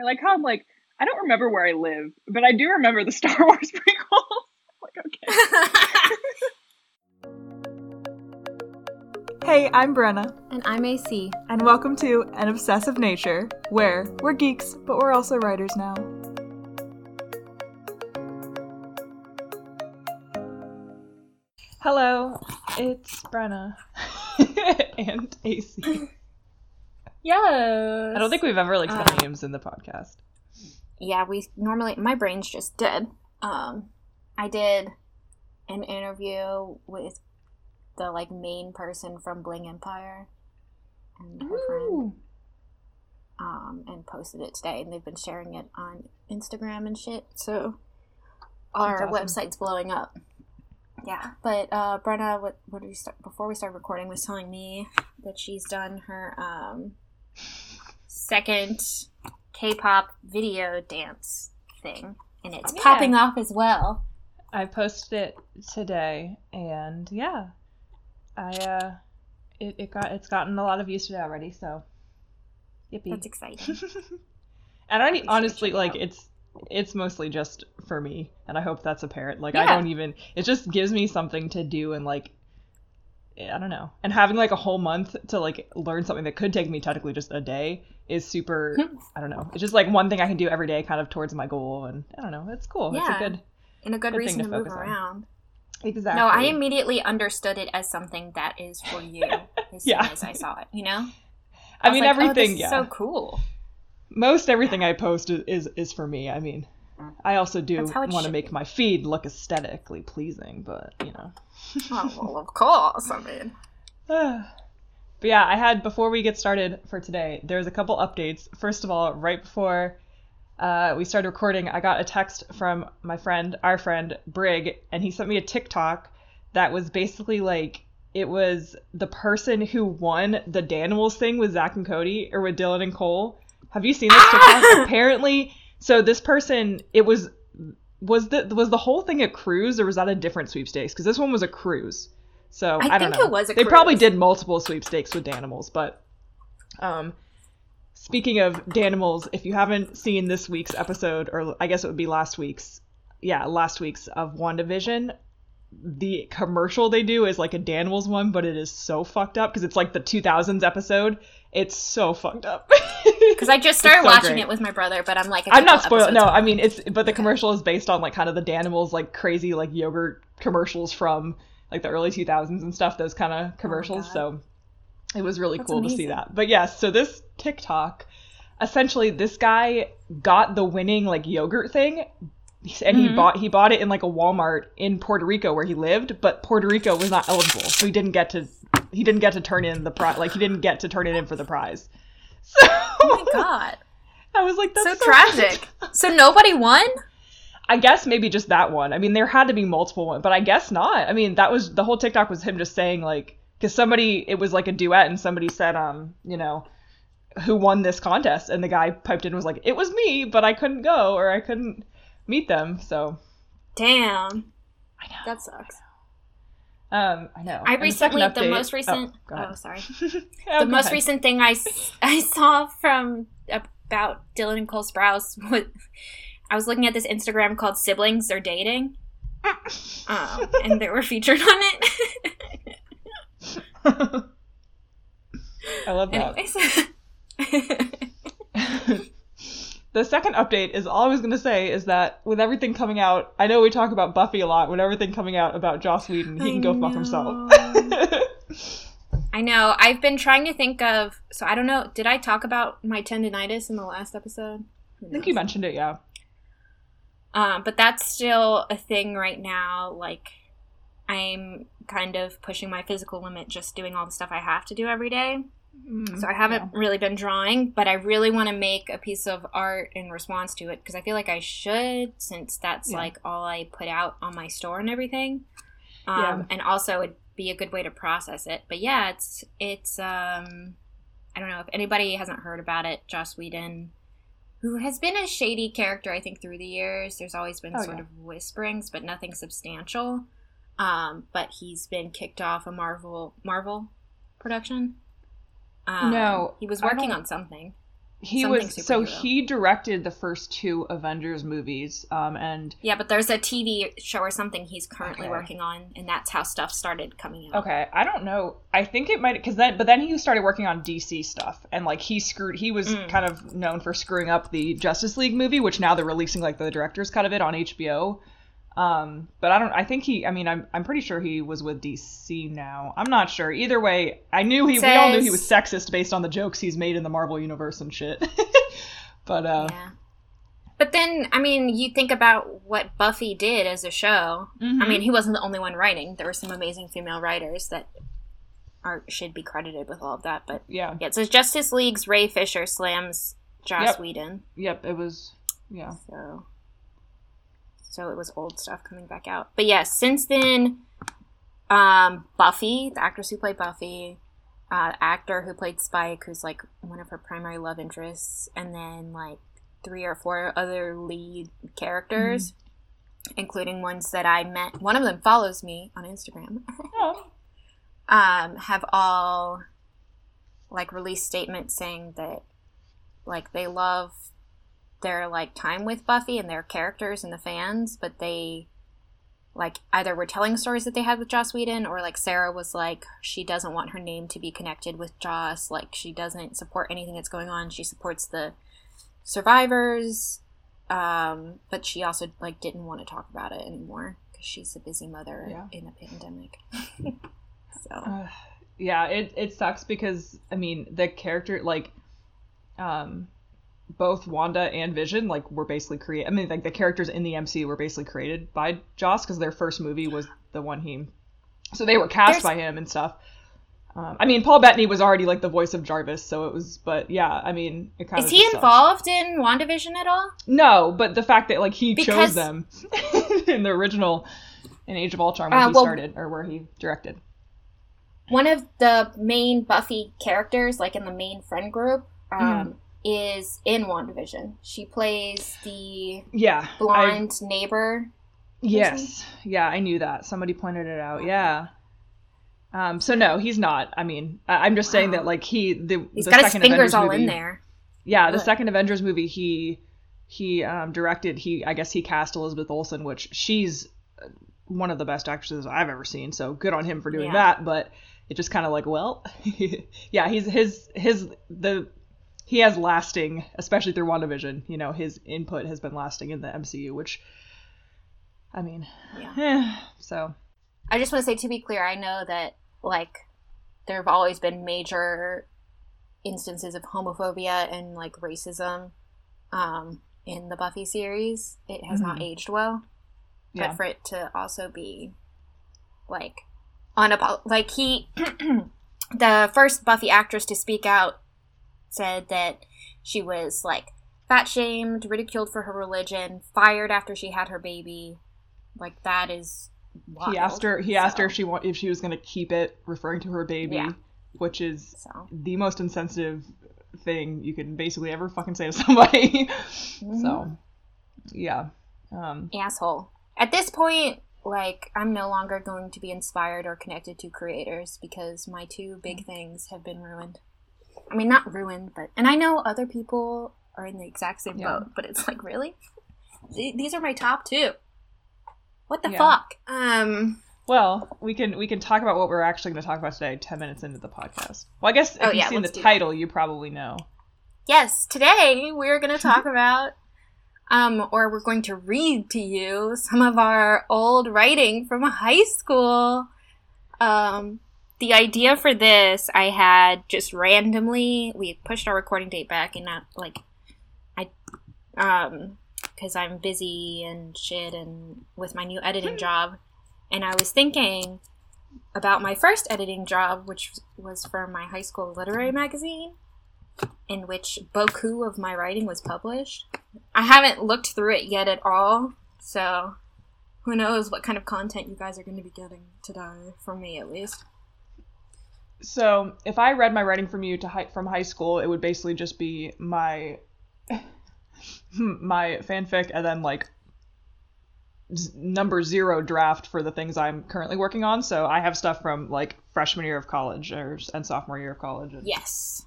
I like how I'm like, I don't remember where I live, but I do remember the Star Wars prequels. like, okay. hey, I'm Brenna. And I'm AC. And welcome to An Obsessive Nature, where we're geeks, but we're also writers now. Hello, it's Brenna and AC. Yes. I don't think we've ever like said Uh, names in the podcast. Yeah, we normally my brain's just dead. Um, I did an interview with the like main person from Bling Empire and her friend. Um, and posted it today, and they've been sharing it on Instagram and shit. So our awesome. website's blowing up. Yeah, but uh, Brenna, what what did we start before we started recording? Was telling me that she's done her um second K-pop video dance thing, and it's Yeah. popping off as well. I posted it today, and yeah, I uh, it, it got it's gotten a lot of views today already. So, yippee! That's exciting. and I honestly like it's it's mostly just for me, and I hope that's apparent. Like I don't even it just gives me something to do and like I don't know. And having like a whole month to like learn something that could take me technically just a day is super hmm. I don't know. It's just like one thing I can do every day kind of towards my goal and I don't know. It's cool. It's a good and a good, Good reason to to, move focus on. around. exactly. No, I immediately understood it as something that is for you as Yeah. soon as I saw it. You know, I, was mean like, oh, everything is yeah. so cool. most everything I post is, is is for me. I mean, I also do That's how it want to make be. my feed look aesthetically pleasing, but you know. oh well, of course. I mean, but yeah, I had before we get started for today. There's a couple updates. First of all, right before uh, we started recording, I got a text from my friend, our friend Brig, and he sent me a TikTok that was basically like it was the person who won the Danimals thing with Zack and Cody or with Dylan and Cole. Have you seen this TikTok? Apparently, so this person, it was was the was the whole thing a cruise or was that a different sweepstakes? Because this one was a cruise. So I I, don't think know. it was a they probably did multiple sweepstakes with Danimals, but um, speaking of Danimals, if you haven't seen this week's episode, or I guess it would be last week's, yeah, last week's of WandaVision, the commercial they do is like a Danimals one, but it is so fucked up because it's like the 2000s episode. It's so fucked up. because I just started so watching great. it with my brother, but I'm like, I'm not couple spoiling. No, I mean it's but the commercial is based on like kind of the Danimals like crazy like yogurt commercials from like the early 2000s and stuff. Those kind of oh commercials. God. so it was really That's cool to see that. But yes, so this TikTok, essentially this guy got the winning like yogurt thing. And he Mhm. bought he bought it in like a Walmart in Puerto Rico where he lived, but Puerto Rico was not eligible, so he didn't get to he didn't get to turn in the prize like he didn't get to turn it in for the prize. So Oh my god, I was like, that's so so tragic. So nobody won. I guess maybe just that one. I mean, there had to be multiple ones, but I guess not. I mean, that was the whole TikTok was him just saying like, because somebody it was like a duet, and somebody said, um, you know, who won this contest, and the guy piped in and was like, it was me, but I couldn't go or I couldn't meet them, so Damn, I know. that sucks. Um, I know. I And recently, the update- most recent. Oh, Oh, sorry. Yeah, the most ahead. recent thing I, I saw from about Dylan and Cole Sprouse was I was looking at this Instagram called Siblings Are Dating, um, and they were featured on it. I love that. Anyways. The second update is all I was going to say is that with everything coming out, I know we talk about Buffy a lot. With everything coming out about Joss Whedon, he I can go fuck himself. I know. I've been trying to think of. So I don't know. Did I talk about my tendonitis in the last episode? I think you mentioned it, yeah. Um, but that's still a thing right now. Like, I'm kind of pushing my physical limit, just doing all the stuff I have to do every day. So I haven't really been drawing, but I really want to make a piece of art in response to it because I feel like I should, since that's Yeah. like all I put out on my store and everything. Um, Yeah. And also, it'd be a good way to process it. But yeah, it's it's um, I don't know if anybody hasn't heard about it. Joss Whedon, who has been a shady character, I think through the years. There's always been Oh, sort yeah. of whisperings, but nothing substantial. Um, but he's been kicked off a Marvel Marvel production. Um, No, he was working on something. he Something was so he directed the first two Avengers movies, um, and Yeah, but there's a TV show or something he's currently Okay. working on, and that's how stuff started coming out. okay, I don't know. I think it might because then, but then he started working on DC stuff, and like he screwed. He was Mm. kind of known for screwing up the Justice League movie, which now they're releasing like the director's cut of it on HBO. Um, but I don't. I think he. I mean, I'm. I'm pretty sure he was with DC now. I'm not sure. Either way, I knew he. we all knew he was sexist based on the jokes he's made in the Marvel universe and shit. but uh, Yeah. But then, I mean, you think about what Buffy did as a show. I mhm. mean, he wasn't the only one writing. There were some amazing female writers that are should be credited with all of that. But yeah. yeah, so Justice League's Ray Fisher slams Joss Yep. Whedon. Yep. It was. Yeah. So, so it was old stuff coming back out. But yes, since then, um, Buffy, the actress who played Buffy, uh, actor who played Spike, who's like one of her primary love interests, and then like three or four other lead characters, including ones that I met. One of them follows me on Instagram. Oh. um, have all like released statements saying that like they love their like time with Buffy and their characters and the fans, but they like either were telling stories that they had with Joss Whedon or like Sarah was like she doesn't want her name to be connected with Joss, like she doesn't support anything that's going on. She supports the survivors, um, but she also like didn't want to talk about it anymore because she's a busy mother Yeah. in a pandemic. so Uh, yeah, it it sucks because I mean the character like um both Wanda and Vision like were basically created. I mean like the characters in the MCU were basically created by Joss because their first movie was the one he so they were cast There's- by him and stuff. Um, I mean Paul Bettany was already like the voice of Jarvis, so it was but yeah, I mean it kind of Is he involved in WandaVision at all? No, but the fact that like he chose them in the original in Age of Ultron when Uh, he well- started or where he directed. One of the main Buffy characters, like in the main friend group, um, Mm-hmm. Is in WandaVision. She plays the Yeah. I- blonde neighbor. Yes. Yeah, I knew that. Somebody pointed it out. Yeah. Um, so no, he's not. I mean, I- I'm just saying that like he the He's the got his second fingers Avengers all movie, in there. Yeah, the second Avengers movie he he um, directed. He I guess he cast Elizabeth Olsen, which she's uh, one of the best actresses I've ever seen. So good on him for doing Yeah. that. But it just kind of like well, yeah, he's his his the he has lasting, especially through WandaVision. You know, his input has been lasting in the MCU, which I mean, Yeah. so I just want to say, to be clear, I know that like there have always been major instances of homophobia and like racism um, in the Buffy series. It has not Mhm. aged well. yeah. but for it to also be like on unapol like he the first buffy actress to speak out said that she was like fat shamed ridiculed for her religion fired after she had her baby like that is wild. he asked her he asked her if she wa- if she was going to keep it referring to her baby Yeah. which is so the most insensitive thing you can basically ever fucking say to somebody Mm-hmm. so yeah um asshole at this point like i'm no longer going to be inspired or connected to creators because my two big things have been ruined i mean not ruined but and i know other people are in the exact same Yeah. boat but it's like really these are my top two what the Yeah. fuck um well we can we can talk about what we're actually going to talk about today 10 minutes into the podcast well i guess if Oh, you've yeah, seen the let's that. title you probably know yes today we're going to talk about um or we're going to read to you some of our old writing from high school um the idea for this i had just randomly we pushed our recording date back and not like i um because i'm busy and shit and with my new editing job and i was thinking about my first editing job which was for my high school literary magazine in which Boku of my writing was published. I haven't looked through it yet at all, so who knows what kind of content you guys are going to be getting today, from me at least. So if i read my writing from you to high, from high school it would basically just be my my fanfic and then like z- number zero draft for the things i'm currently working on so i have stuff from like freshman year of college or and sophomore year of college and, Yes.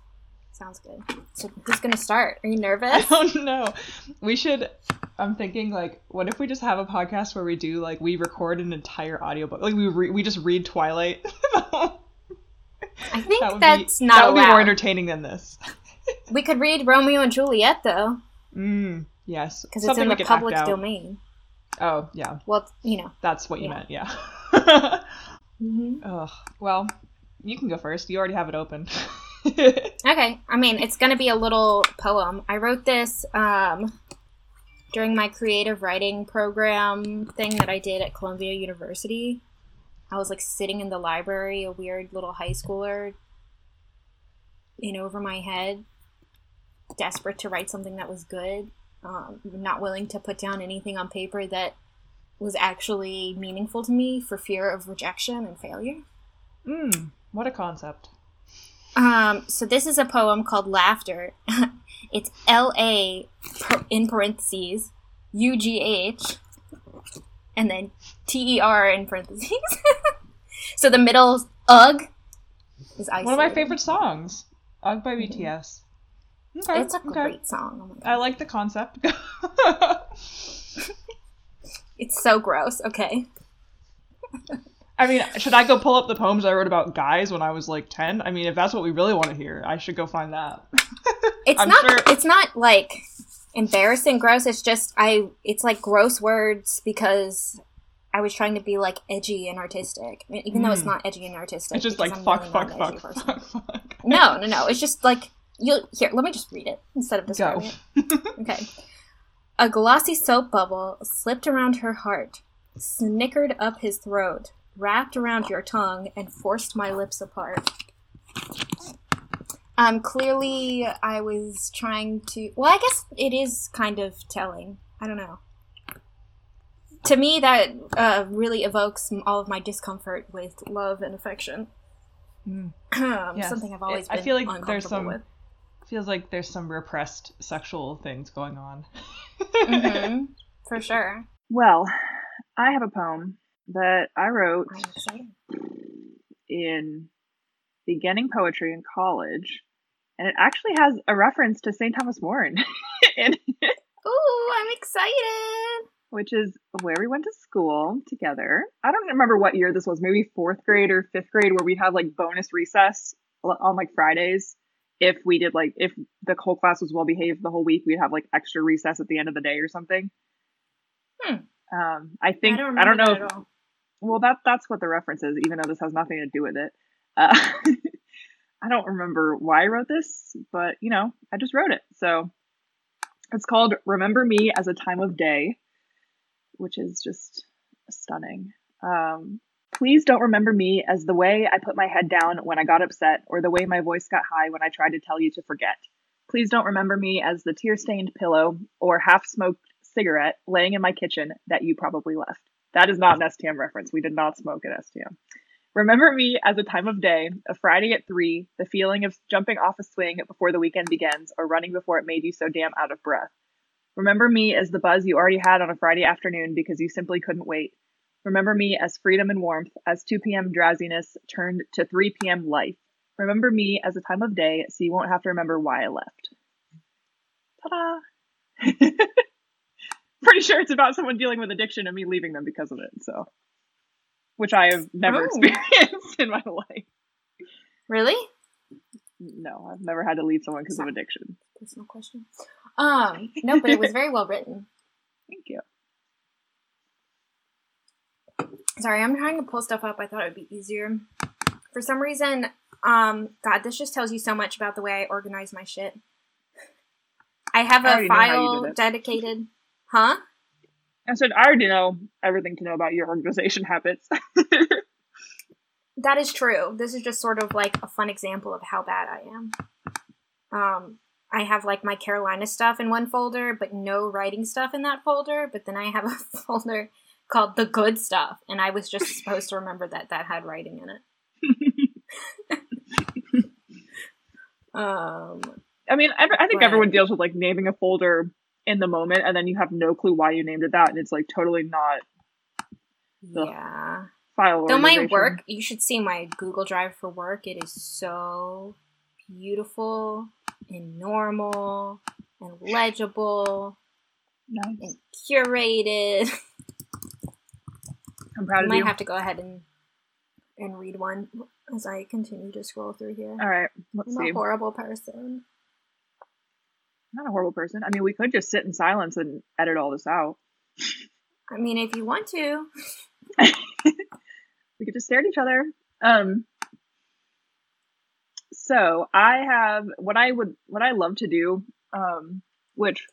Sounds good. So who's gonna start? Are you nervous? I don't know. We should. I'm thinking like, what if we just have a podcast where we do like we record an entire audiobook, like we re- we just read Twilight. I think That that's be, not that would be more entertaining than this. we could read Romeo and Juliet though, Mm, yes, because it's in the public domain. Oh yeah, Well, you know. that's what you Yeah. meant. Yeah. hmm Ugh. Well, you can go first. You already have it open. Okay, I mean, it's gonna be a little poem. I wrote this um, during my creative writing program thing that I did at Columbia University. I was like sitting in the library, a weird little high schooler, in over my head, desperate to write something that was good, um, not willing to put down anything on paper that was actually meaningful to me for fear of rejection and failure. mm, what a concept. Um, so this is a poem called Laughter. it's L A in parentheses U G H and then T E R in parentheses. so the middle ugh is isolated. One of my favorite songs, "Ugh" by BTS. Okay, It's a okay. great song. Oh. I like the concept. It's so gross. Okay. I mean, should I go pull up the poems I wrote about guys when I was like 10? I mean, if that's what we really want to hear, I should go find that. It's not sure- it's not like embarrassing gross. It's just I it's like gross words because I was trying to be like edgy and artistic, I mean, even though it's Mm. not edgy and artistic. It's just like I'm fuck, really fuck, fuck, person. fuck, fuck. No, no, no. It's just like you here. Let me just read it instead of describing Go. it. Okay. A glossy soap bubble slipped around her heart, snickered up his throat, wrapped around your tongue, and forced my lips apart. Um, clearly, I was trying to. Well, I guess it is kind of telling. I don't know. To me, that uh, really evokes all of my discomfort with love and affection. Mm. Um, Yes. Something I've always I been feel like there's some- with. Feels like there's some repressed sexual things going on. hmm For sure. Well, I have a poem that I wrote in beginning poetry in college, and it actually has a reference to St. Thomas More in it, Ooh, I'm excited. Which is where we went to school together. I don't remember what year this was, maybe fourth grade or fifth grade, where we'd have like bonus recess on like Fridays. If we did like, if the whole class was well behaved the whole week, we'd have like extra recess at the end of the day or something. Hmm. Um, I think I don't, I don't know. that if- well that that's what the reference is even though this has nothing to do with it uh, i don't remember why i wrote this but you know i just wrote it so it's called remember me as a time of day which is just stunning um, please don't remember me as the way i put my head down when i got upset or the way my voice got high when i tried to tell you to forget please don't remember me as the tear-stained pillow or half-smoked cigarette laying in my kitchen that you probably left that is not an STM reference. We did not smoke at STM. Remember me as a time of day, a Friday at 3, the feeling of jumping off a swing before the weekend begins, or running before it made you so damn out of breath. Remember me as the buzz you already had on a Friday afternoon because you simply couldn't wait. Remember me as freedom and warmth, as 2 p.m. drowsiness turned to 3 p.m. life. Remember me as a time of day so you won't have to remember why I left. Ta da! Pretty sure it's about someone dealing with addiction and me leaving them because of it, so. Which I have never Oh. experienced in my life. Really? No, I've never had to leave someone because of addiction. Personal question. Um, no, but it was very well written. Thank you. Sorry, I'm trying to pull stuff up. I thought it would be easier. For some reason, um, God, this just tells you so much about the way I organize my shit. I have I a already know how you file dedicated. Huh? I said, I already know everything to know about your organization habits. That is true. This is just sort of like a fun example of how bad I am. Um, I have like my Carolina stuff in one folder, but no writing stuff in that folder. But then I have a folder called the good stuff, and I was just supposed to remember that that had writing in it. um, I mean, I think Right. everyone deals with like naming a folder in the moment and then you have no clue why you named it that and it's like totally not Ugh. yeah. File Though my work, you should see my Google Drive for work. It is so beautiful and normal and legible Nice. and curated. I'm proud I of might you. have to go ahead and and read one as I continue to scroll through here. All right, let's I'm see. a horrible person. Not a horrible person. I mean, we could just sit in silence and edit all this out. I mean, if you want to, we could just stare at each other. Um. So I have what I would what I love to do. Um, which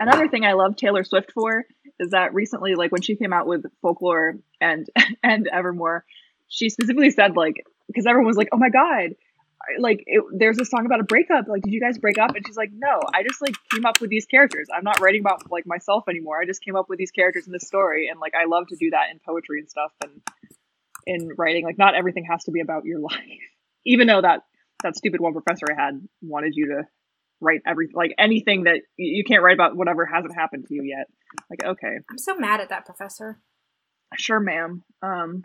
another thing I love Taylor Swift for is that recently, like when she came out with Folklore and and Evermore, she specifically said like because everyone was like, oh my god. Like it, there's a song about a breakup. Like, did you guys break up? And she's like, no, I just like came up with these characters. I'm not writing about like myself anymore. I just came up with these characters in this story, and like I love to do that in poetry and stuff. And in writing. Like not everything has to be about your life. Even though that that stupid one professor I had wanted you to write every like anything that you you can't write about whatever hasn't happened to you yet. Like okay, I'm so mad at that professor. sure, ma'am. Um,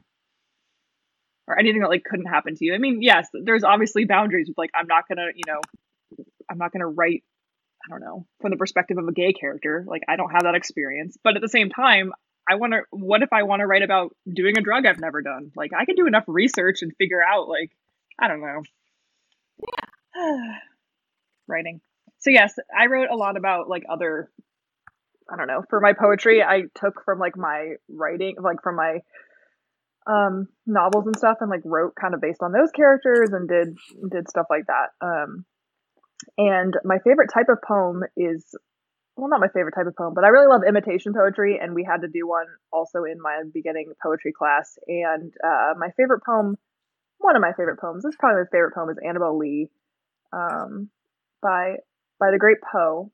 or anything that like couldn't happen to you. I mean, yes, there's obviously boundaries with like I'm not gonna, you know, I'm not gonna write. I don't know from the perspective of a gay character. Like I don't have that experience, but at the same time, I want to. What if I want to write about doing a drug I've never done? Like I can do enough research and figure out. Like I don't know. Yeah. Writing. So yes, I wrote a lot about like other. I don't know. For my poetry, I took from like my writing, like from my um novels and stuff and like wrote kind of based on those characters and did did stuff like that um and my favorite type of poem is well not my favorite type of poem but i really love imitation poetry and we had to do one also in my beginning poetry class and uh my favorite poem one of my favorite poems this is probably my favorite poem is Annabel Lee um by by the great poe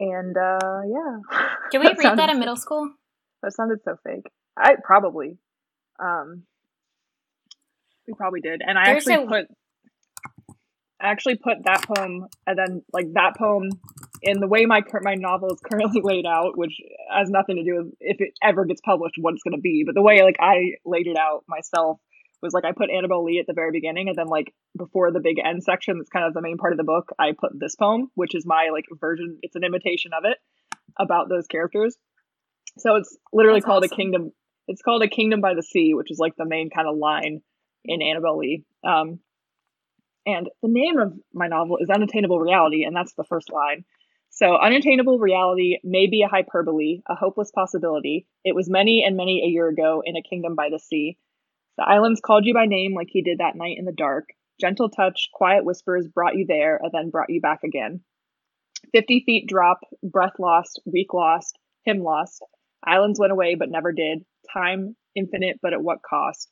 and uh yeah. Did we read that in middle school? that sounded so fake. I probably um we probably did. And i There's actually a- put I actually put that poem and then like that poem in the way my my novel is currently laid out which has nothing to do with if it ever gets published what it's going to be. But the way like i laid it out myself was like i put Annabel Lee at the very beginning and then like before the big end section that's kind of the main part of the book i put this poem which is my like version it's an imitation of it about those characters. So it's literally That's called a kingdom it's called a kingdom by the sea which is like the main kind of line in Annabel Lee um and the name of my novel is Unattainable Reality, and that's the first line. So, unattainable reality may be a hyperbole, a hopeless possibility. It was many and many a year ago in a kingdom by the sea. The islands called you by name like he did that night in the dark. Gentle touch, quiet whispers brought you there and then brought you back again. Fifty feet drop, breath lost, week lost, him lost. Islands went away but never did. Time infinite, but at what cost?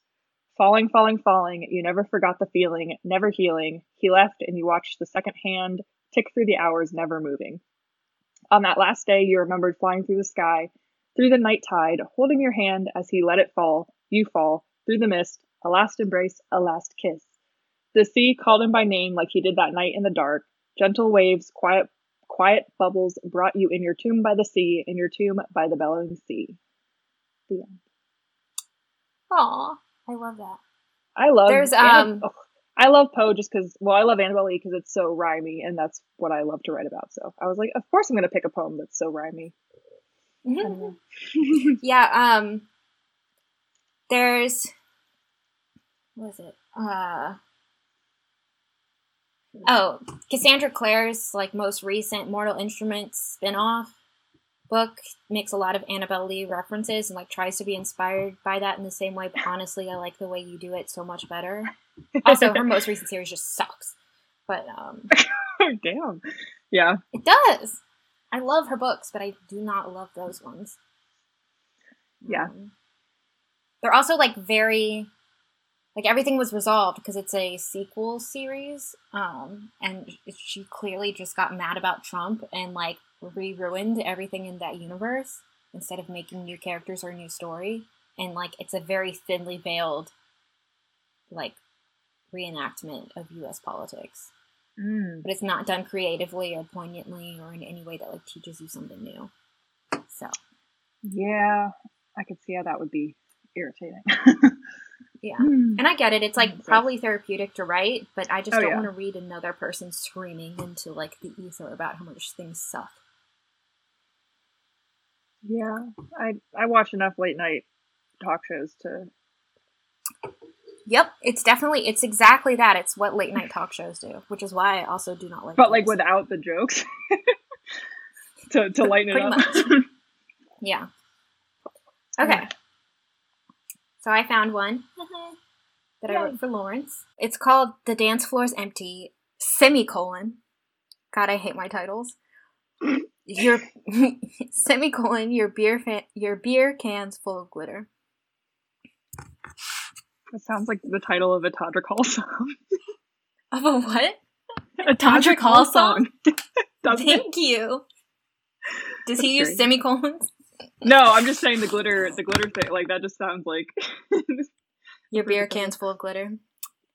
Falling, falling, falling, you never forgot the feeling, never healing. He left, and you watched the second hand tick through the hours, never moving. On that last day, you remembered flying through the sky, through the night tide, holding your hand as he let it fall, you fall, through the mist, a last embrace, a last kiss. The sea called him by name like he did that night in the dark. Gentle waves, quiet, quiet bubbles brought you in your tomb by the sea, in your tomb by the bellowing sea. The end. Aw, I love that. I love There's, um, oh, I love Poe just because well I love Annabel Lee because it's so rhymy and that's what I love to write about. So I was like, of course I'm gonna pick a poem that's so rhymy. Anyway. yeah, um there's what is it? Uh Oh, Cassandra Clare's like most recent Mortal Instruments spin-off book makes a lot of Annabel Lee references and like tries to be inspired by that in the same way, but honestly I like the way you do it so much better. Also, her most recent series just sucks. But um Damn. Yeah. it does. I love her books, but I do not love those ones. Yeah. Um, they're also like very like everything was resolved because it's a sequel series um and she clearly just got mad about Trump and like re-ruined everything in that universe instead of making new characters or a new story and like it's a very thinly veiled like reenactment of US politics Mm. but it's not done creatively or poignantly or in any way that like teaches you something new. So Yeah. I could see how that would be irritating. Yeah. Hmm. And I get it. It's like Mm, probably therapeutic to write, but I just Oh, don't yeah. want to read another person screaming into like the ether about how much things suck. Yeah, I I watch enough late night talk shows to. Yep, it's definitely it's exactly that. It's what late night talk shows do, which is why I also do not like. But like without the jokes, to to lighten it up. yeah. Okay. So I found one that I wrote for Lawrence. It's called "The Dance Floor's Empty." Semicolon. God, I hate my titles. Your semicolon. Your beer fa- your beer cans full of glitter. That sounds like the title of a Todrick Hall song. Of a what? a Todrick Hall song? Doesn't it? Thank you. Does he That's use great. semicolons? No, I'm just saying the glitter, the glitter thing. Like that just sounds like. Your beer cans full of glitter.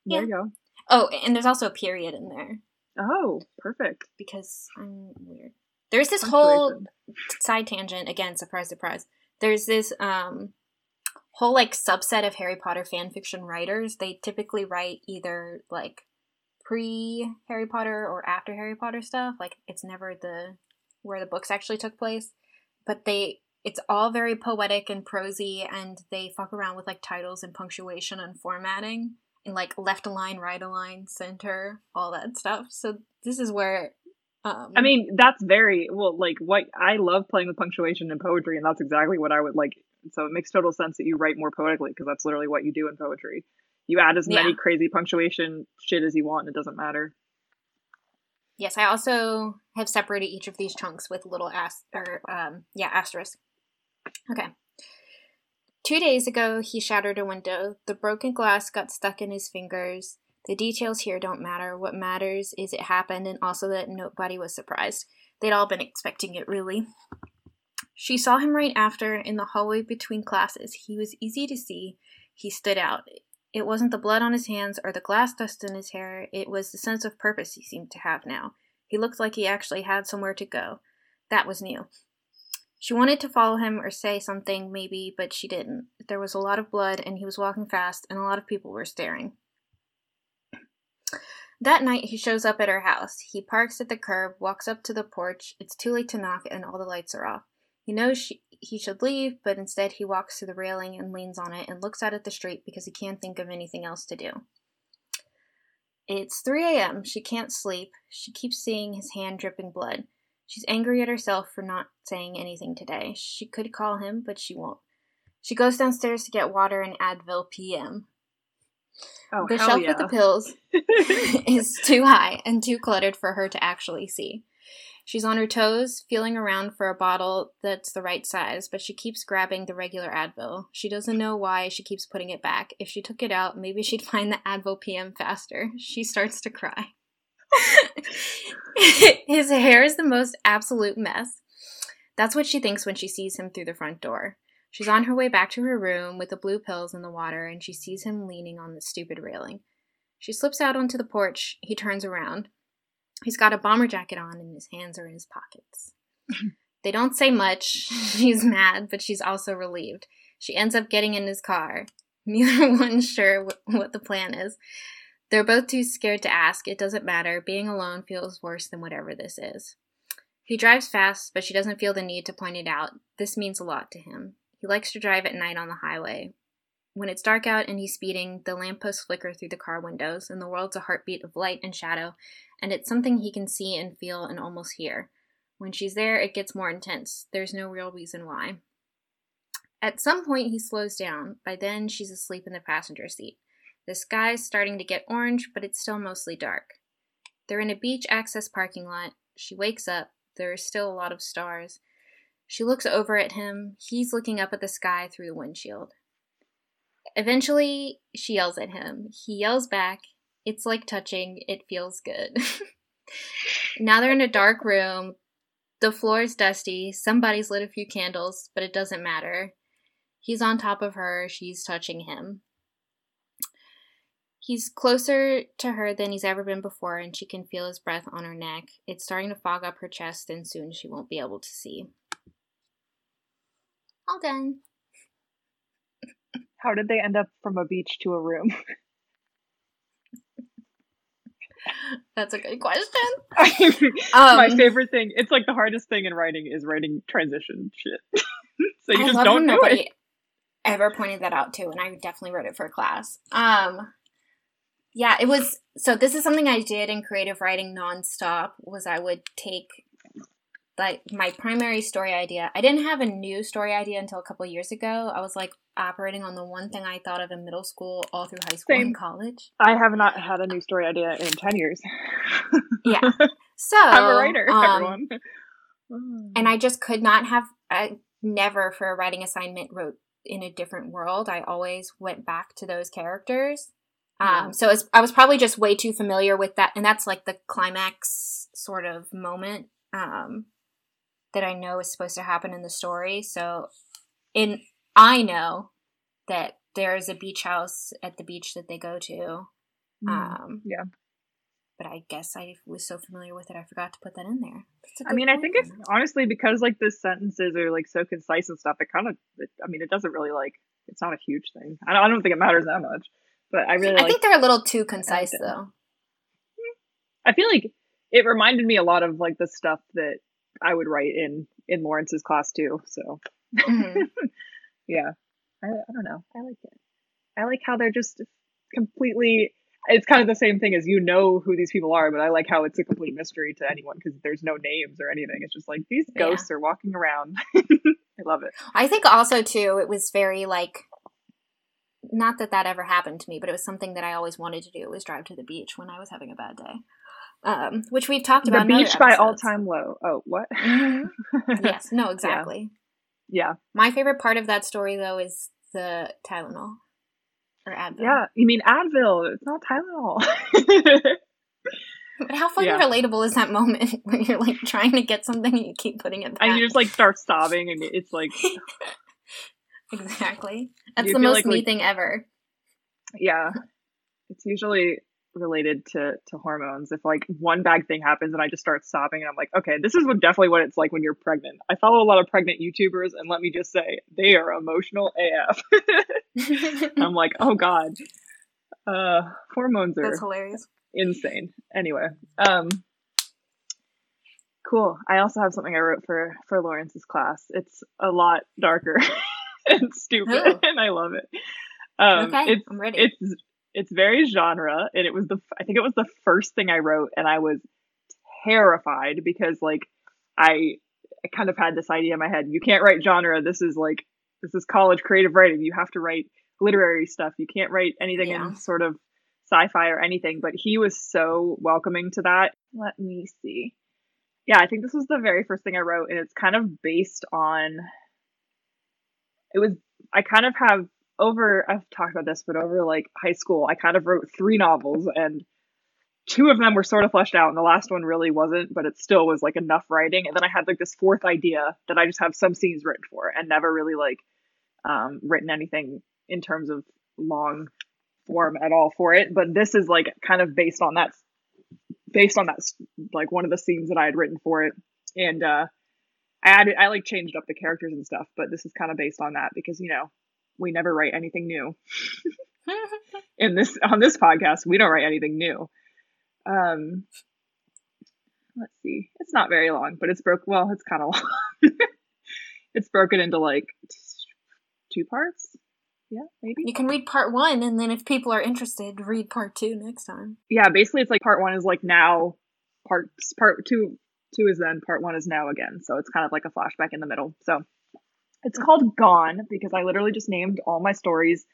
there you go. Oh, and there's also a period in there Oh, perfect. because I'm weird. There's this whole side tangent again. Surprise, surprise. There's this um whole like subset of Harry Potter fan fiction writers. They typically write either like pre Harry Potter or after Harry Potter stuff. Like it's never the where the books actually took place, but they it's all very poetic and prosy, and they fuck around with like titles and punctuation and formatting and like left align, right align, center, all that stuff. So this is where. Um, I mean, that's very well. Like, what I love playing with punctuation in poetry, and that's exactly what I would like. So it makes total sense that you write more poetically because that's literally what you do in poetry. You add as many Yeah. crazy punctuation shit as you want, and it doesn't matter. Yes, I also have separated each of these chunks with little ast or um yeah, asterisk. Okay. Two days ago, he shattered a window. The broken glass got stuck in his fingers. The details here don't matter. What matters is it happened and also that nobody was surprised. They'd all been expecting it, really. She saw him right after in the hallway between classes. He was easy to see. He stood out. It wasn't the blood on his hands or the glass dust in his hair, it was the sense of purpose he seemed to have now. He looked like he actually had somewhere to go. That was new. She wanted to follow him or say something, maybe, but she didn't. There was a lot of blood, and he was walking fast, and a lot of people were staring. That night, he shows up at her house. He parks at the curb, walks up to the porch. It's too late to knock, and all the lights are off. He knows she, he should leave, but instead he walks to the railing and leans on it and looks out at the street because he can't think of anything else to do. It's 3 a.m. She can't sleep. She keeps seeing his hand dripping blood. She's angry at herself for not saying anything today. She could call him, but she won't. She goes downstairs to get water and Advil PM. Oh, the shelf yeah. with the pills is too high and too cluttered for her to actually see. She's on her toes, feeling around for a bottle that's the right size, but she keeps grabbing the regular Advil. She doesn't know why she keeps putting it back. If she took it out, maybe she'd find the Advil PM faster. She starts to cry. His hair is the most absolute mess. That's what she thinks when she sees him through the front door. She's on her way back to her room with the blue pills in the water, and she sees him leaning on the stupid railing. She slips out onto the porch. He turns around. He's got a bomber jacket on, and his hands are in his pockets. they don't say much. She's mad, but she's also relieved. She ends up getting in his car. Neither one's sure wh- what the plan is. They're both too scared to ask. It doesn't matter. Being alone feels worse than whatever this is. He drives fast, but she doesn't feel the need to point it out. This means a lot to him. He likes to drive at night on the highway. When it's dark out and he's speeding, the lampposts flicker through the car windows, and the world's a heartbeat of light and shadow, and it's something he can see and feel and almost hear. When she's there, it gets more intense. There's no real reason why. At some point, he slows down. By then, she's asleep in the passenger seat. The sky's starting to get orange, but it's still mostly dark. They're in a beach access parking lot. She wakes up. There are still a lot of stars. She looks over at him. He's looking up at the sky through the windshield. Eventually, she yells at him. He yells back. It's like touching. It feels good. now they're in a dark room. The floor is dusty. Somebody's lit a few candles, but it doesn't matter. He's on top of her. She's touching him. He's closer to her than he's ever been before, and she can feel his breath on her neck. It's starting to fog up her chest, and soon she won't be able to see. All done. How did they end up from a beach to a room? That's a good question. My Um, favorite thing. It's like the hardest thing in writing is writing transition shit. so you I just don't when do it. ever pointed that out too, and I definitely wrote it for class. Um, yeah, it was. So this is something I did in creative writing nonstop. Was I would take like my primary story idea. I didn't have a new story idea until a couple years ago. I was like operating on the one thing I thought of in middle school, all through high school Same. and college. I have not had a new story idea in ten years. Yeah. So I'm a writer, um, everyone. and I just could not have. I never for a writing assignment wrote in a different world. I always went back to those characters. Um, so it's, I was probably just way too familiar with that, and that's like the climax sort of moment um, that I know is supposed to happen in the story. So, in I know that there is a beach house at the beach that they go to. Mm. Um, Yeah. But I guess I was so familiar with it, I forgot to put that in there. I a I good mean, I think it's honestly because like the sentences are like so concise and stuff. It kind of, it, I mean, it doesn't really like. It's not a huge thing. I don't, I don't think it matters that much. But I really I like. think they're a little too concise, though. I feel like it reminded me a lot of like the stuff that I would write in in Lawrence's class too. So Mhm. yeah, I, I don't know. I like it. I like how they're just completely. It's kind of the same thing as you know who these people are, but I like how it's a complete mystery to anyone because there's no names or anything. It's just like these Yeah. ghosts are walking around. I love it. I think also too, it was very like, not that that ever happened to me, but it was something that I always wanted to do was drive to the beach when I was having a bad day, um, which we've talked The about. other beach by all time low. Oh, what? Mhm. yes, no, exactly. yeah, My favorite part of that story though is the Tylenol or Advil. yeah. You mean Advil? It's not Tylenol. But how fucking Yeah. relatable is that moment when you're like trying to get something and you keep putting it back? and you just like start sobbing, and it's like exactly. That's the most like, me like- thing ever. yeah it's usually related to to hormones. If like one bad thing happens and i just start sobbing and i'm like okay this is what definitely what it's like when you're pregnant. I follow a lot of pregnant youtubers and let me just say they are emotional af i'm like oh god. Uh hormones are That's hilarious. insane. Anyway um cool. I also have something i wrote for for lawrence's class. It's a lot darker and stupid Ooh. and i love it. Um okay, it's I'm ready. it's it's very genre and it was the i think it was the first thing i wrote and i was terrified because like i i kind of had this idea in my head you can't write genre this is like this is college creative writing you have to write literary stuff you can't write anything Yeah. in sort of sci-fi or anything but he was so welcoming to that let me see yeah i think this was the very first thing i wrote and it's kind of based on it was i kind of have over I've talked about this, but over like high school, I kind of wrote three novels and two of them were sort of fleshed out and the last one really wasn't, but it still was like enough writing. And then I had like this fourth idea that I just have some scenes written for and never really like um written anything in terms of long form at all for it. But this is like kind of based on that based on that like one of the scenes that I had written for it. And uh I added I like changed up the characters and stuff, but this is kind of based on that because you know we never write anything new. In this on this podcast we don't write anything new. Um let's see. It's not very long but it's broke well it's kind of long. It's broken into like two parts? Yeah maybe. You can read part one, and then if people are interested, read part two next time. yeah basically it's like part one is like now part part two two is then part one is now again. So it's kind of like a flashback in the middle. So it's called gone because i literally just named all my stories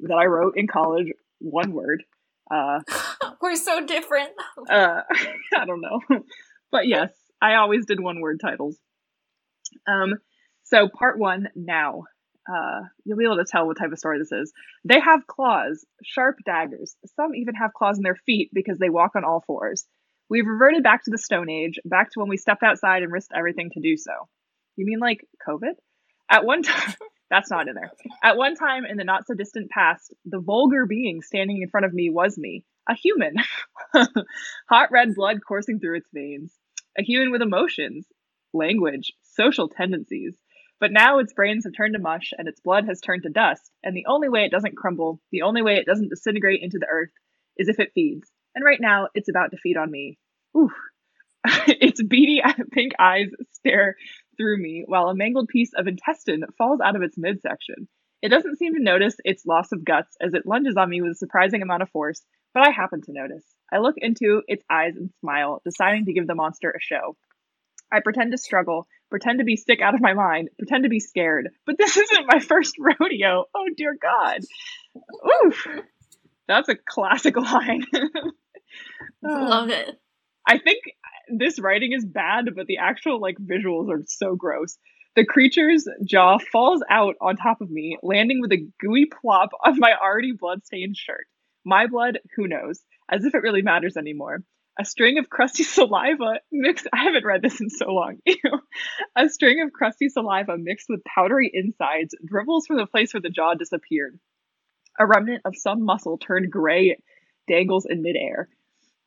that i wrote in college one word. Uh We're so different. uh i don't know. But yes i always did one word titles. Um so part one now. Uh you'll be able to tell what type of story this is. They have claws sharp daggers. Some even have claws in their feet because they walk on all fours. We've reverted back to the stone age back to when we stepped outside and risked everything to do so. You mean like covid at one time that's not in there at one time in the not so distant past the vulgar being standing in front of me was me a human hot red blood coursing through its veins a human with emotions language social tendencies But now its brains have turned to mush and its blood has turned to dust, and the only way it doesn't crumble, the only way it doesn't disintegrate into the earth, is if it feeds. And right now, it's about to feed on me. Oof. its beady pink eyes stare through me while a mangled piece of intestine falls out of its midsection. It doesn't seem to notice its loss of guts as it lunges on me with a surprising amount of force, but I happen to notice. I look into its eyes and smile, deciding to give the monster a show. I pretend to struggle, pretend to be sick out of my mind, pretend to be scared, but this isn't my first rodeo. Oh dear God. Oof. That's a classic line. Love it. I think this writing is bad, but the actual like visuals are so gross. The creature's jaw falls out on top of me, landing with a gooey plop on my already blood-stained shirt. My blood, who knows? As if it really matters anymore. A string of crusty saliva mixed. I haven't read this in so long. a string of crusty saliva mixed with powdery insides dribbles from the place where the jaw disappeared. A remnant of some muscle turned gray dangles in midair.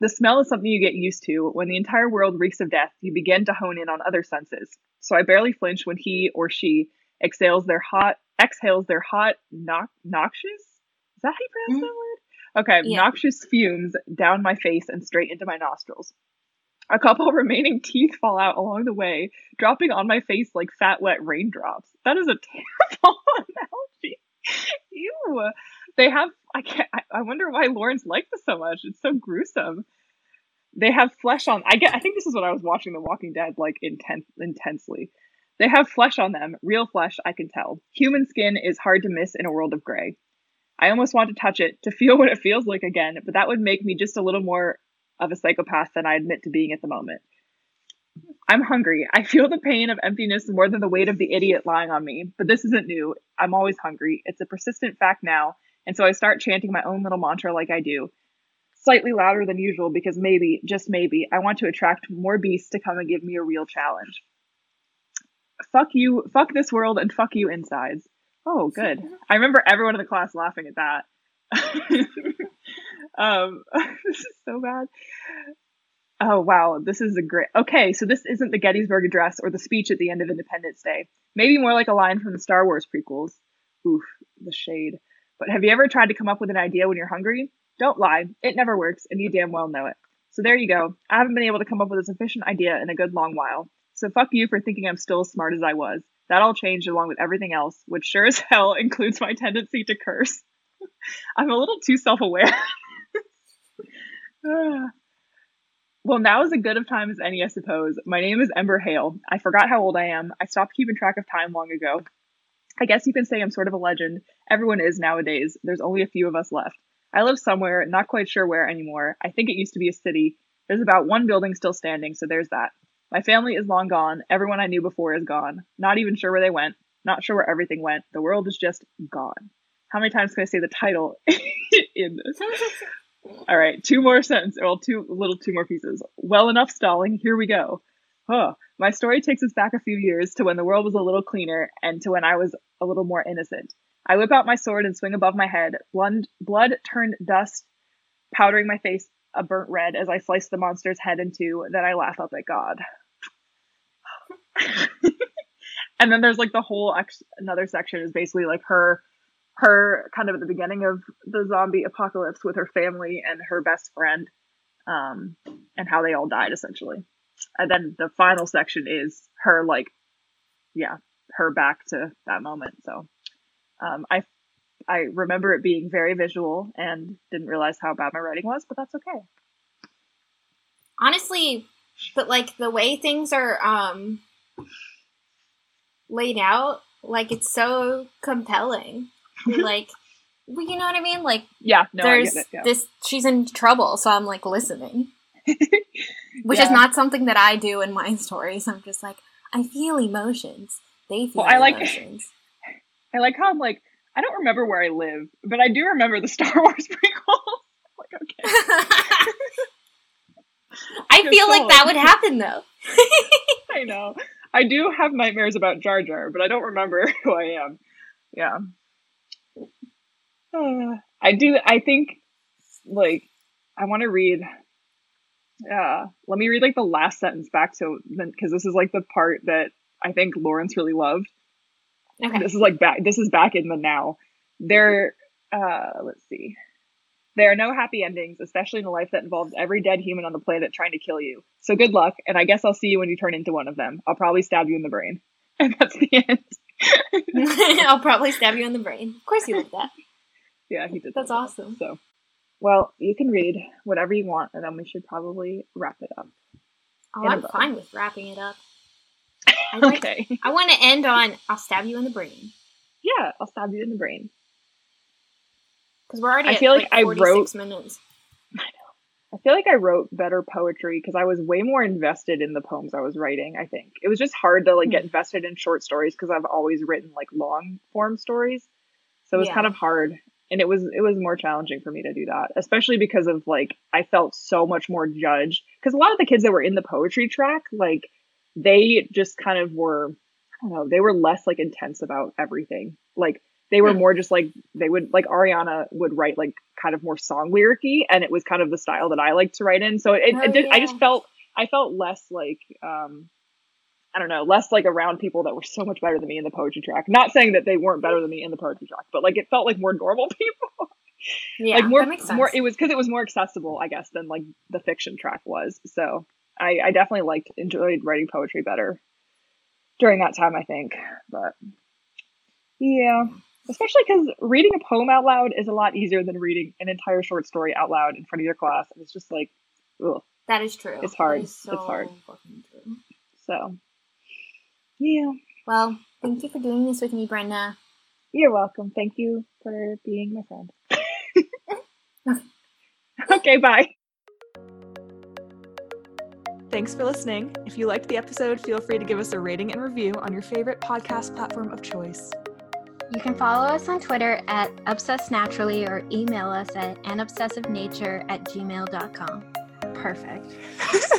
The smell is something you get used to. When the entire world reeks of death, you begin to hone in on other senses. So I barely flinch when he or she exhales their hot exhales their hot no- noxious. Is that how you pronounce mm-hmm. that word? Okay, yeah. noxious fumes down my face and straight into my nostrils. A couple remaining teeth fall out along the way, dropping on my face like fat, wet raindrops. That is a terrible analogy. Ew. They have. I can't. I, wonder why Lawrence liked this so much. It's so gruesome. They have flesh on. I get. I think this is what I was watching The Walking Dead like intense, intensely. They have flesh on them, real flesh. I can tell. Human skin is hard to miss in a world of gray. I almost want to touch it to feel what it feels like again, but that would make me just a little more of a psychopath than I admit to being at the moment. I'm hungry. I feel the pain of emptiness more than the weight of the idiot lying on me, but this isn't new. I'm always hungry. It's a persistent fact now, and so I start chanting my own little mantra like I do, slightly louder than usual because maybe, just maybe, I want to attract more beasts to come and give me a real challenge. Fuck you, fuck this world, and fuck you insides. Oh, good. I remember everyone in the class laughing at that. um, this is so bad. Oh, wow. This is a great. Okay, so this isn't the Gettysburg Address or the speech at the end of Independence Day. Maybe more like a line from the Star Wars prequels. Oof, the shade. But have you ever tried to come up with an idea when you're hungry? Don't lie. It never works, and you damn well know it. So there you go. I haven't been able to come up with a sufficient idea in a good long while. So fuck you for thinking I'm still as smart as I was. That all changed along with everything else, which sure as hell includes my tendency to curse. I'm a little too self aware. well, now is as good of time as any, I suppose. My name is Ember Hale. I forgot how old I am. I stopped keeping track of time long ago. I guess you can say I'm sort of a legend. Everyone is nowadays. There's only a few of us left. I live somewhere, not quite sure where anymore. I think it used to be a city. There's about one building still standing, so there's that. My family is long gone. Everyone I knew before is gone. Not even sure where they went. Not sure where everything went. The world is just gone. How many times can I say the title in this? All right, two more sentences. Well, two little two more pieces. Well enough stalling. Here we go. Huh. My story takes us back a few years to when the world was a little cleaner and to when I was a little more innocent. I whip out my sword and swing above my head. Blood, blood turned dust, powdering my face a burnt red as I slice the monster's head in two. Then I laugh up at God. and then there's like the whole ex- another section is basically like her her kind of at the beginning of the zombie apocalypse with her family and her best friend um and how they all died essentially and then the final section is her like yeah her back to that moment so um i i remember it being very visual and didn't realize how bad my writing was but that's okay honestly but like the way things are um laid out, like it's so compelling. like, well, you know what I mean? Like, yeah, no, there's yeah. this. She's in trouble, so I'm like listening, which yeah. is not something that I do in my stories. I'm just like, I feel emotions. They feel well, I like, emotions. I like how I'm like, I don't remember where I live, but I do remember the Star Wars prequels. like, okay. I feel like that would happen though. I know. I do have nightmares about Jar Jar, but I don't remember who I am. Yeah. Uh, I do. I think, like, I want to read. Yeah. Let me read like the last sentence back to because this is like the part that I think Lawrence really loved. Okay. This is like back. This is back in the now. There. Uh, let's see. There are no happy endings, especially in a life that involves every dead human on the planet trying to kill you. So good luck, and I guess I'll see you when you turn into one of them. I'll probably stab you in the brain. And that's the end. I'll probably stab you in the brain. Of course, you did that. Yeah, he did. That's that. awesome. So, well, you can read whatever you want, and then we should probably wrap it up. Oh, I'm fine with wrapping it up. I like- Okay. I want to end on "I'll stab you in the brain" Yeah, I'll stab you in the brain. because we're already. I at, feel like I 46 minutes. I know. I feel like I wrote better poetry because I was way more invested in the poems I was writing. I think it was just hard to like hmm. get invested in short stories because I've always written like long form stories, so it was Yeah. kind of hard. And it was it was more challenging for me to do that, especially because of like I felt so much more judged. Because a lot of the kids that were in the poetry track like they just kind of were I don't know they were less like intense about everything. Like they were more just like they would like Ariana would write like kind of more song lyricy and it was kind of the style that I like to write in. So it, Oh, it did I just felt I felt less like um I don't know less like around people that were so much better than me in the poetry track not saying that they weren't better than me in the poetry track but like it felt like more normal people Yeah, like more that makes sense. more it was because it was more accessible I guess than like the fiction track was so I I definitely liked enjoyed writing poetry better during that time I think but yeah especially because reading a poem out loud is a lot easier than reading an entire short story out loud in front of your class and it's just like ugh. that is true. It's hard. Is It's hard. so yeah Well, thank you for doing this with me, Brenda. you're welcome thank you for being my friend okay bye Thanks for listening. If you liked the episode, feel free to give us a rating and review on your favorite podcast platform of choice. You can follow us on Twitter at Obsessed Naturally or email us at anobsessivenature at gmail.com. Perfect.